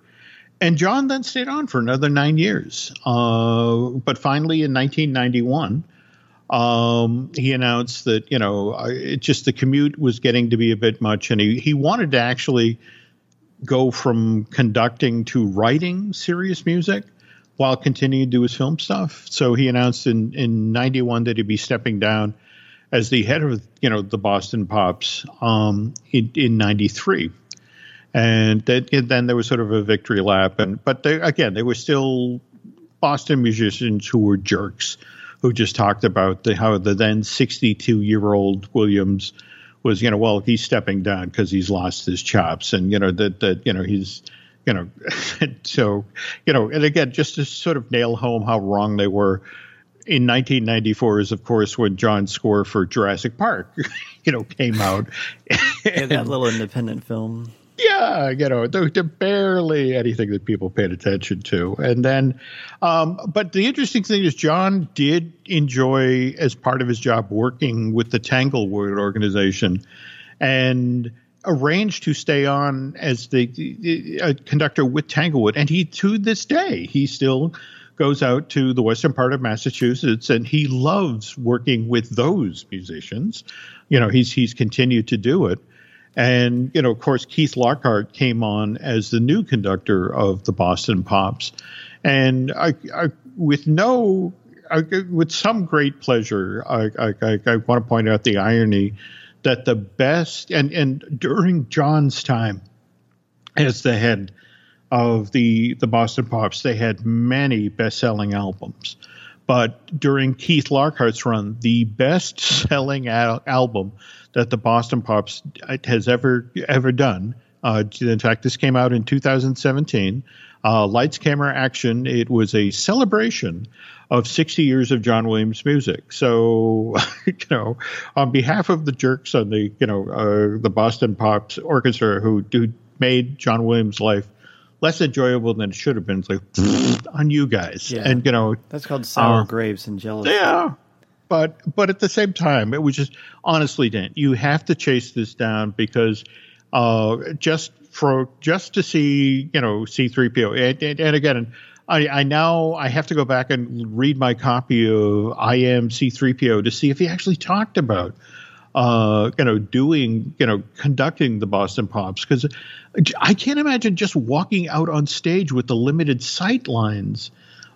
And John then stayed on for another nine years, uh, but finally in 1991 um, he announced that you know it just the commute was getting to be a bit much, and he he wanted to actually go from conducting to writing serious music while continuing to do his film stuff. So he announced in in '91 that he'd be stepping down as the head of you know the Boston Pops um, in in '93. And then there was sort of a victory lap, and but they, again, they were still Boston musicians who were jerks who just talked about the, how the then 62 year old Williams was, you know, well, he's stepping down because he's lost his chops, and you know that that you know he's you know, so you know, and again, just to sort of nail home how wrong they were. In 1994 is, of course, when John's score for Jurassic Park, you know, came out. yeah, that little independent film yeah, you know, they're, barely anything that people paid attention to. And then, um, but the interesting thing is, John did enjoy, as part of his job, working with the Tanglewood organization and arranged to stay on as the, the conductor with Tanglewood. And he, to this day, he still goes out to the western part of Massachusetts and he loves working with those musicians. You know, he's he's continued to do it. And, you know, of course, Keith Lockhart came on as the new conductor of the Boston Pops. And I, I with no, I, with some great pleasure, I, I, I want to point out the irony that the best, and, and during John's time as the head of the, the Boston Pops, they had many best selling albums. But during Keith Lockhart's run, the best selling al- album that the Boston Pops has ever ever done. Uh, in fact, this came out in 2017. Uh, Lights, Camera, Action. It was a celebration of 60 years of John Williams music. So, you know, on behalf of the jerks on the, you know, uh, the Boston Pops Orchestra who, who made John Williams' life less enjoyable than it should have been, it's like on you guys. Yeah. And, you know, that's called sour uh, grapes and jealousy. Yeah but but at the same time, it was just honestly, Dan, you have to chase this down because uh, just for just to see you know C three PO and, and, and, again. I, I now I have to go back and read my copy of I am C three PO to see if he actually talked about uh, you know, doing, you know, conducting the Boston Pops because I can't imagine just walking out on stage with the limited sight lines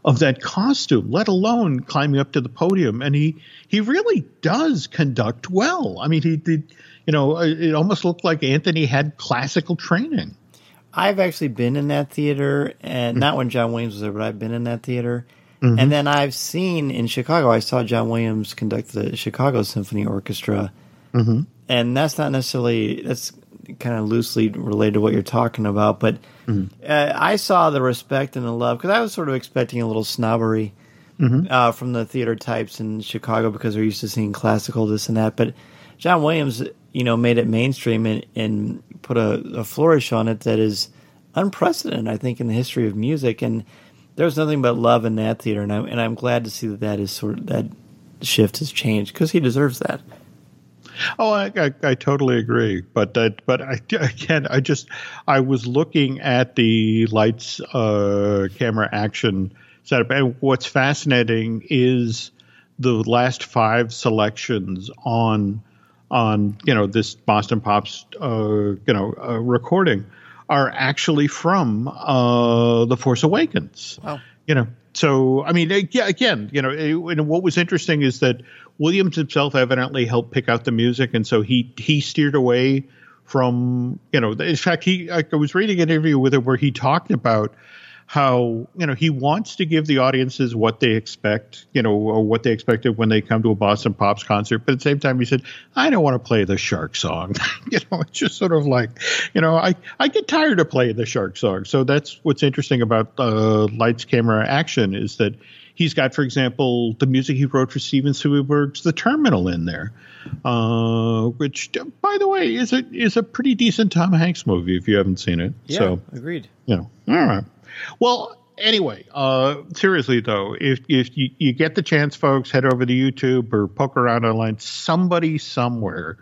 of that costume, let alone climbing up to the podium. And he he really does conduct well. I mean, he did. You know, it almost looked like Anthony had classical training. I've actually been in that theater, and mm-hmm. not when John Williams was there, but I've been in that theater. Mm-hmm. And then I've seen in Chicago, I saw John Williams conduct the Chicago Symphony Orchestra. Mm-hmm. And that's not necessarily, that's kind of loosely related to what you're talking about, but mm-hmm. uh, I saw the respect and the love because I was sort of expecting a little snobbery mm-hmm. uh, from the theater types in Chicago because they're used to seeing classical this and that. But John Williams, you know, made it mainstream and, and put a, a, flourish on it that is unprecedented, I think, in the history of music. And there was nothing but love in that theater, and, I'm and I'm glad to see that that is sort of that shift has changed because he deserves that. Oh, I, I, I, totally agree. But that, but I, again, I just I was looking at the lights, uh, camera, action setup, and what's fascinating is the last five selections on on you know this Boston Pops uh, you know uh, recording are actually from uh, the Force Awakens. Wow. You know, so I mean, yeah, again, you know, it, and what was interesting is that Williams himself evidently helped pick out the music, and so he he steered away from you know. In fact, he I was reading an interview with him where he talked about how you know he wants to give the audiences what they expect, you know, or what they expected when they come to a Boston Pops concert. But at the same time, he said, "I don't want to play the Shark song." you know, it's just sort of like, you know, I I get tired of playing the Shark song. So that's what's interesting about uh, Lights, Camera, Action is that he's got, for example, the music he wrote for Steven Spielberg's The Terminal in there, uh, which, by the way, is a is a pretty decent Tom Hanks movie if you haven't seen it. Yeah, so, agreed. You know, all right. Well, anyway, uh, seriously though, if if you, you get the chance, folks, head over to YouTube or poke around online. Somebody somewhere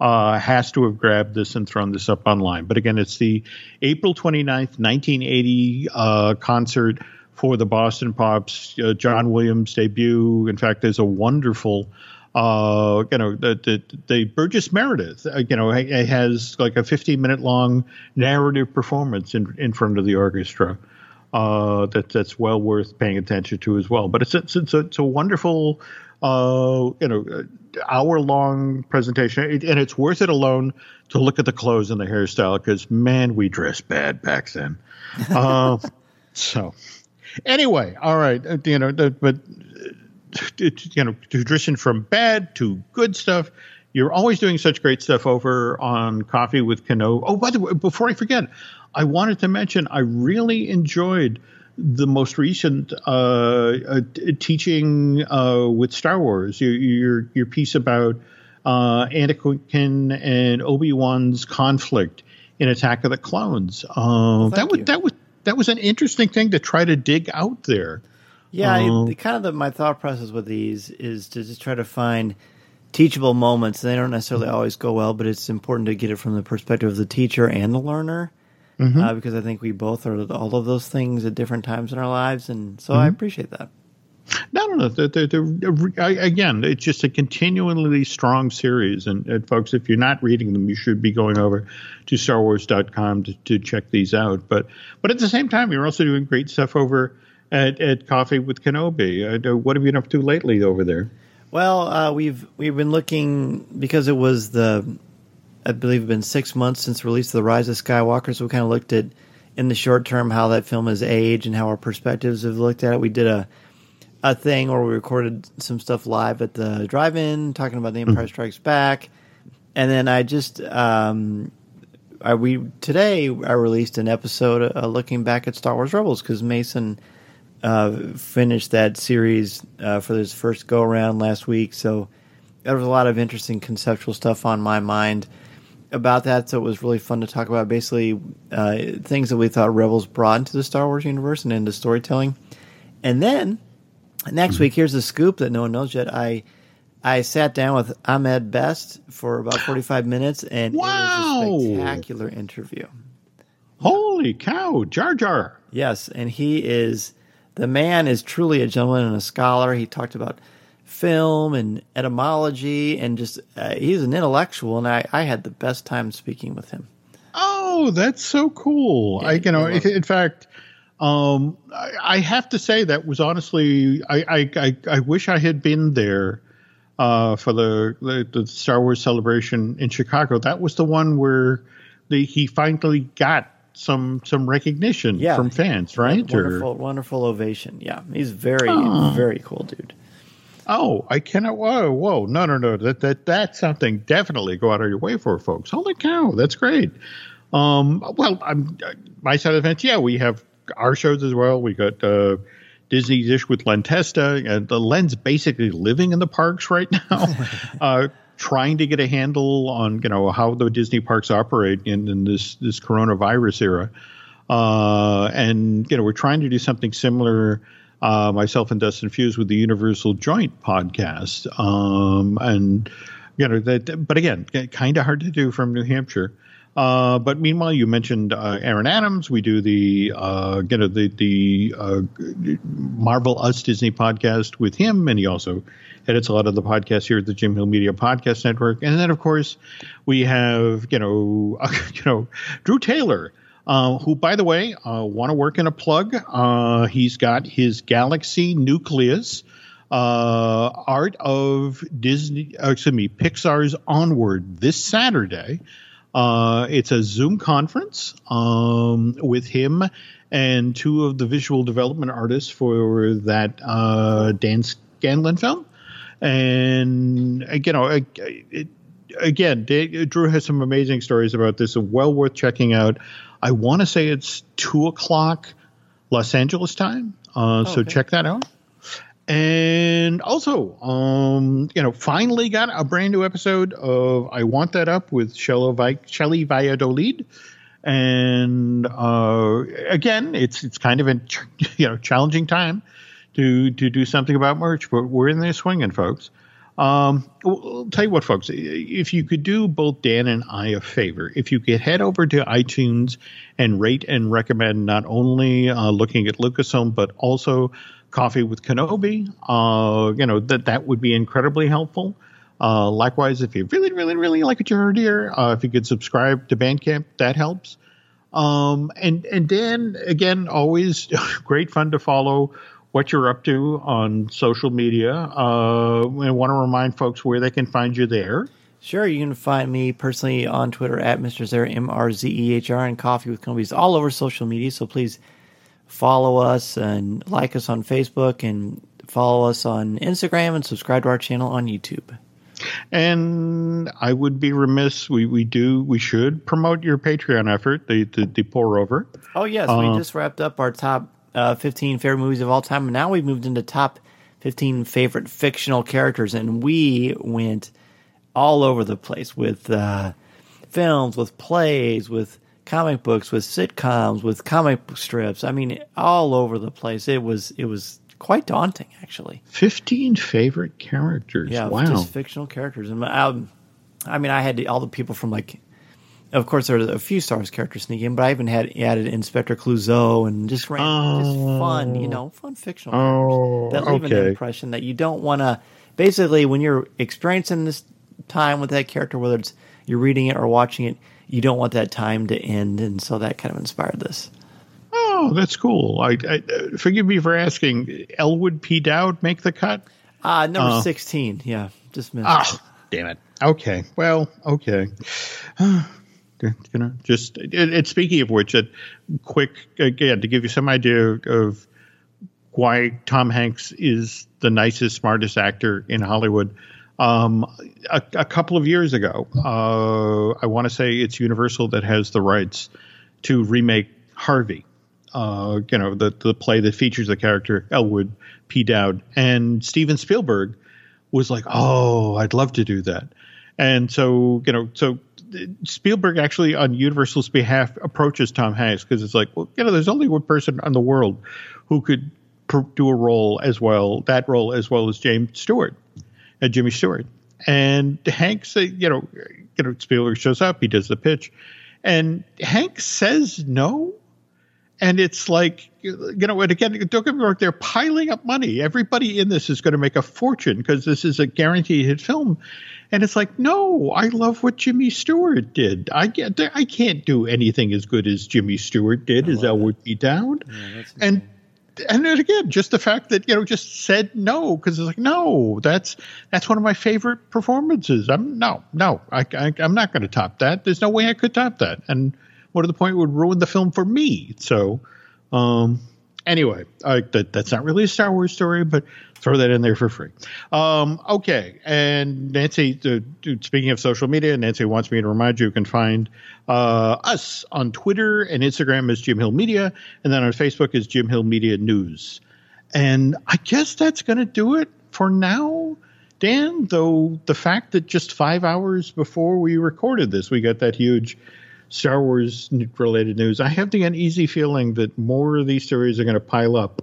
uh, has to have grabbed this and thrown this up online. But again, it's the April 29th, 1980 uh, concert for the Boston Pops, uh, John Williams debut. In fact, there's a wonderful. Uh, you know, the, the, the Burgess Meredith, uh, you know, has like a 15 minute long narrative performance in, in front of the orchestra uh, that that's well worth paying attention to as well. But it's it's it's a, it's a wonderful uh, you know hour long presentation, it, and it's worth it alone to look at the clothes and the hairstyle because man, we dressed bad back then. uh, so anyway, all right, uh, you know, but you know, transition from bad to good stuff. You're always doing such great stuff over on Coffee with Kenobi. Oh, by the way, before I forget, I wanted to mention I really enjoyed the most recent uh, uh, teaching uh, with Star Wars. Your your, your piece about uh, Anakin and Obi Wan's conflict in Attack of the Clones. Uh, well, that was that was that was an interesting thing to try to dig out there. Yeah, I, kind of the, my thought process with these is to just try to find teachable moments. They don't necessarily always go well, but it's important to get it from the perspective of the teacher and the learner mm-hmm. uh, because I think we both are all of those things at different times in our lives, and so mm-hmm. I appreciate that. No, no, no. They're, they're, they're, again, it's just a continually strong series. And, and, folks, if you're not reading them, you should be going over to StarWars.com to, to check these out. But but at the same time, you're also doing great stuff over at, at Coffee with Kenobi. Uh, what have you been up to lately over there? Well, uh, we've we've been looking because it was the I believe it's been six months since the release of the Rise of Skywalker. So we kind of looked at in the short term how that film has aged and how our perspectives have looked at it. We did a a thing where we recorded some stuff live at the drive-in, talking about The Empire mm-hmm. Strikes Back, and then I just um, I, we today I released an episode uh, looking back at Star Wars Rebels because Mason uh, finished that series uh, for his first go around last week, so there was a lot of interesting conceptual stuff on my mind about that, so it was really fun to talk about. Basically, uh, things that we thought Rebels brought into the Star Wars universe and into storytelling. And then next week, here's the scoop that no one knows yet. I I sat down with Ahmed Best for about 45 minutes, and wow. it was a spectacular interview. Holy cow, Jar Jar! Yes, and he is the man is truly a gentleman and a scholar. He talked about film and etymology and just uh, he's an intellectual and I, I had the best time speaking with him oh that's so cool yeah, i you know in fact um, I, I, have to say that was honestly I, I, I, I wish i had been there uh, for the, the, star wars celebration in chicago that was the one where the, he finally got some some recognition yeah. from fans right wonderful or, wonderful ovation yeah he's very oh. very cool dude Oh, I cannot. Whoa, whoa, no, no, no. That that that's something definitely go out of your way for, folks. Holy cow, that's great. Um, well, I'm my side of the fence. Yeah, we have our shows as well. We got uh, Disney Dish with Len Testa, and the Len's basically living in the parks right now, uh, trying to get a handle on you know how the Disney parks operate in, in this this coronavirus era. Uh, and you know we're trying to do something similar uh, myself and Dustin Fuse with the Universal Joint podcast. Um, and, you know, that, but again, kind of hard to do from New Hampshire. Uh, but meanwhile, you mentioned uh, Aaron Adams. We do the uh, you know the the uh, Marvel Us Disney podcast with him, and he also edits a lot of the podcasts here at the Jim Hill Media Podcast Network. And then, of course, we have you know you know Drew Taylor uh, who, by the way, uh, want to work in a plug. Uh, he's got his Galaxy Nucleus uh, art of Disney, uh, excuse me, Pixar's Onward this Saturday. Uh, it's a Zoom conference um, with him and two of the visual development artists for that uh, Dan Scanlon film. And you know, it, again, Drew has some amazing stories about this. Well worth checking out. I want to say it's two o'clock Los Angeles time. Uh, oh, so okay. check that out. And also, um, you know, finally got a brand new episode of I Want That Up with Shelly Valladolid. And uh, again, it's it's kind of a you know challenging time to to do something about merch, but we're in there swinging, folks. Um, I'll tell you what, folks, if you could do both Dan and I a favor, if you could head over to iTunes and rate and recommend not only uh, looking at Lucasfilm, but also Coffee with Kenobi, uh, you know, that, that would be incredibly helpful. Uh, likewise, if you really, really, really like what you heard here, uh, if you could subscribe to Bandcamp, that helps. Um, and, and Dan, again, always great fun to follow what you're up to on social media. Uh, I want to remind folks where they can find you there. Sure, you can find me personally on Twitter at Mr. Zehr, M R Z E H R, and Coffee with Kenobi all over social media. So please follow us and like us on Facebook and follow us on Instagram and subscribe to our channel on YouTube. And I would be remiss. We, we do we should promote your Patreon effort, the the, the pour over. Oh yes, uh, we just wrapped up our top uh, 15 favorite movies of all time. And now we've moved into top 15 favorite fictional characters, and we went all over the place with uh, films, with plays, with comic books, with sitcoms, with comic book strips. I mean, all over the place. It was it was quite daunting, actually. 15 favorite characters. Yeah, wow. just fictional characters. And um, I mean, I had all the people from like of course, there are a few Star Wars characters sneaking in, but I even had added Inspector Clouseau and just ran, oh. just fun, you know, fun fictional oh, that leave okay. an impression that you don't want to. Basically, when you're experiencing this time with that character, whether it's you're reading it or watching it, you don't want that time to end, and so that kind of inspired this. Oh, that's cool. I, I forgive me for asking. Elwood P. Dowd make the cut? Uh number uh, sixteen. Yeah, just missed. Ah, damn it. Okay. Well, okay. you know, just it, speaking of which, a quick again to give you some idea of why Tom Hanks is the nicest, smartest actor in Hollywood. Um, a, a, couple of years ago, uh, I want to say it's Universal that has the rights to remake Harvey. Uh, you know, the the play that features the character Elwood P. Dowd, and Steven Spielberg was like, "Oh, I'd love to do that." And so, you know, so Spielberg actually, on Universal's behalf, approaches Tom Hanks because it's like, well, you know, there's only one person in the world who could do a role as well, that role as well as James Stewart, and Jimmy Stewart. And Hank uh, you know, you know, Spielberg shows up, he does the pitch, and Hank says no. And it's like, you know, and again, don't get me wrong, they're piling up money. Everybody in this is going to make a fortune because this is a guaranteed hit film. And it's like, no, I love what Jimmy Stewart did. I get, I can't do anything as good as Jimmy Stewart did, as Elwood P. Dowd. Yeah, and and then again, just the fact that you know just said no because it's like no, that's that's one of my favorite performances. I'm no, no, I, I am not going to top that. There's no way I could top that. And what to the point would ruin the film for me. So, um, anyway, I, that, that's not really a Star Wars story, but throw that in there for free. Um, okay. And Nancy, uh, speaking of social media, Nancy wants me to remind you, you can find uh, us on Twitter and Instagram as Jim Hill Media, and then on Facebook is Jim Hill Media News. And I guess that's going to do it for now. Dan, though the fact that just five hours before we recorded this, we got that huge Star Wars related news, I have the uneasy feeling that more of these stories are going to pile up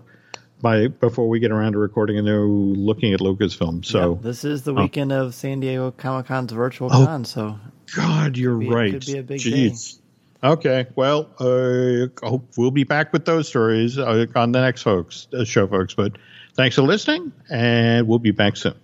by before we get around to recording a new looking at Lucasfilm. So yeah, this is the weekend uh, of San Diego Comic Con's virtual oh, con. So God, you're could be, right. Could be a big Jeez. Day. Okay, well, uh, hope we'll be back with those stories uh, on the next folks uh, show, folks. But thanks for listening, and we'll be back soon.